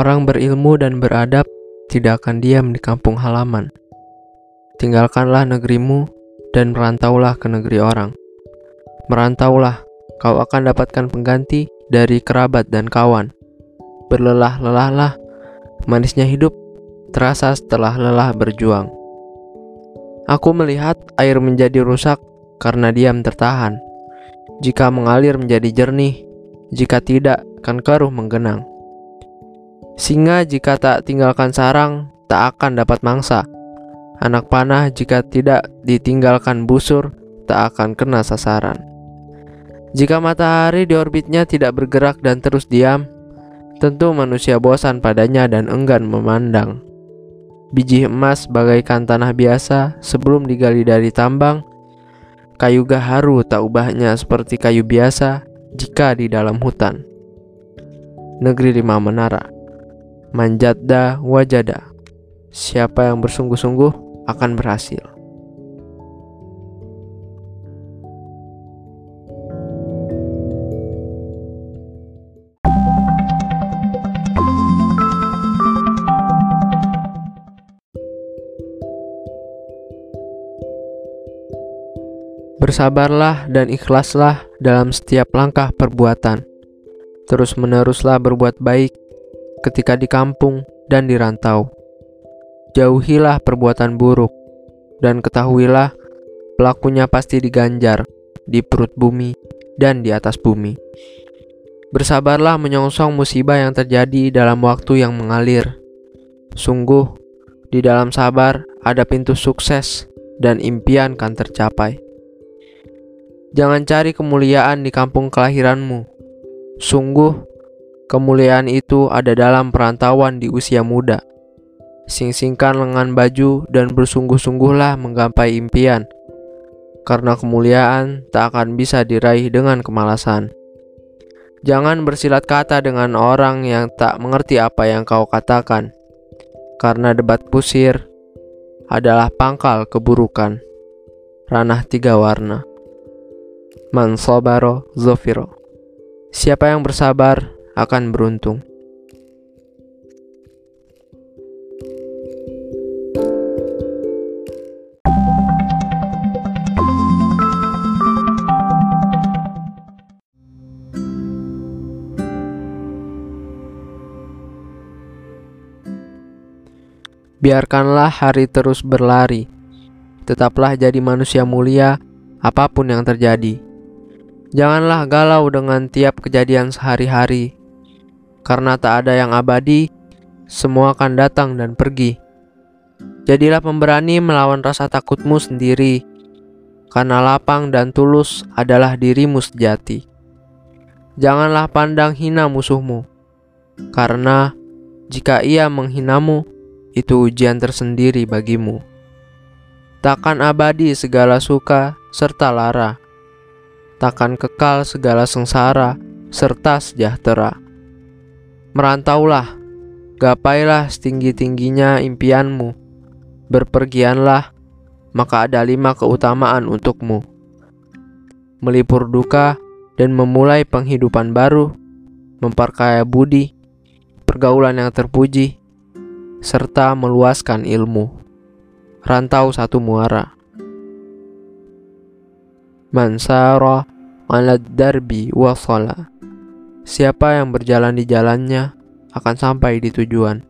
Orang berilmu dan beradab tidak akan diam di kampung halaman. Tinggalkanlah negerimu dan merantaulah ke negeri orang. Merantaulah, kau akan dapatkan pengganti dari kerabat dan kawan. Berlelah-lelahlah, manisnya hidup terasa setelah lelah berjuang. Aku melihat air menjadi rusak karena diam tertahan. Jika mengalir menjadi jernih, jika tidak, kan keruh menggenang. Singa jika tak tinggalkan sarang, tak akan dapat mangsa. Anak panah jika tidak ditinggalkan busur, tak akan kena sasaran. Jika matahari di orbitnya tidak bergerak dan terus diam, tentu manusia bosan padanya dan enggan memandang. Biji emas bagaikan tanah biasa sebelum digali dari tambang. Kayu gaharu tak ubahnya seperti kayu biasa jika di dalam hutan. Negeri lima menara. Manjadda wajada. Siapa yang bersungguh-sungguh akan berhasil. Bersabarlah dan ikhlaslah dalam setiap langkah perbuatan. Terus-meneruslah berbuat baik ketika di kampung dan di rantau. Jauhilah perbuatan buruk dan ketahuilah pelakunya pasti diganjar di perut bumi dan di atas bumi. Bersabarlah menyongsong musibah yang terjadi dalam waktu yang mengalir. Sungguh, di dalam sabar ada pintu sukses dan impian kan tercapai. Jangan cari kemuliaan di kampung kelahiranmu. Sungguh, kemuliaan itu ada dalam perantauan di usia muda. Sing-singkan lengan baju dan bersungguh-sungguhlah menggapai impian. Karena kemuliaan tak akan bisa diraih dengan kemalasan. Jangan bersilat kata dengan orang yang tak mengerti apa yang kau katakan. Karena debat pusir adalah pangkal keburukan. Ranah tiga warna. Man sabaro zofiro. Siapa yang bersabar akan beruntung. Biarkanlah hari terus berlari. Tetaplah jadi manusia mulia apa pun yang terjadi. Janganlah galau dengan tiap kejadian sehari-hari, karena tak ada yang abadi, semua akan datang dan pergi. Jadilah pemberani melawan rasa takutmu sendiri, karena lapang dan tulus adalah dirimu sejati. Janganlah pandang hina musuhmu, karena jika ia menghinamu, itu ujian tersendiri bagimu. Takkan abadi segala suka serta lara takkan kekal segala sengsara serta sejahtera. Merantaulah, gapailah setinggi-tingginya impianmu, berpergianlah, maka ada lima keutamaan untukmu. Melipur duka dan memulai penghidupan baru, memperkaya budi, pergaulan yang terpuji, serta meluaskan ilmu. Rantau satu muara. Mansara ala darbi wasala. Siapa yang berjalan di jalannya akan sampai di tujuan.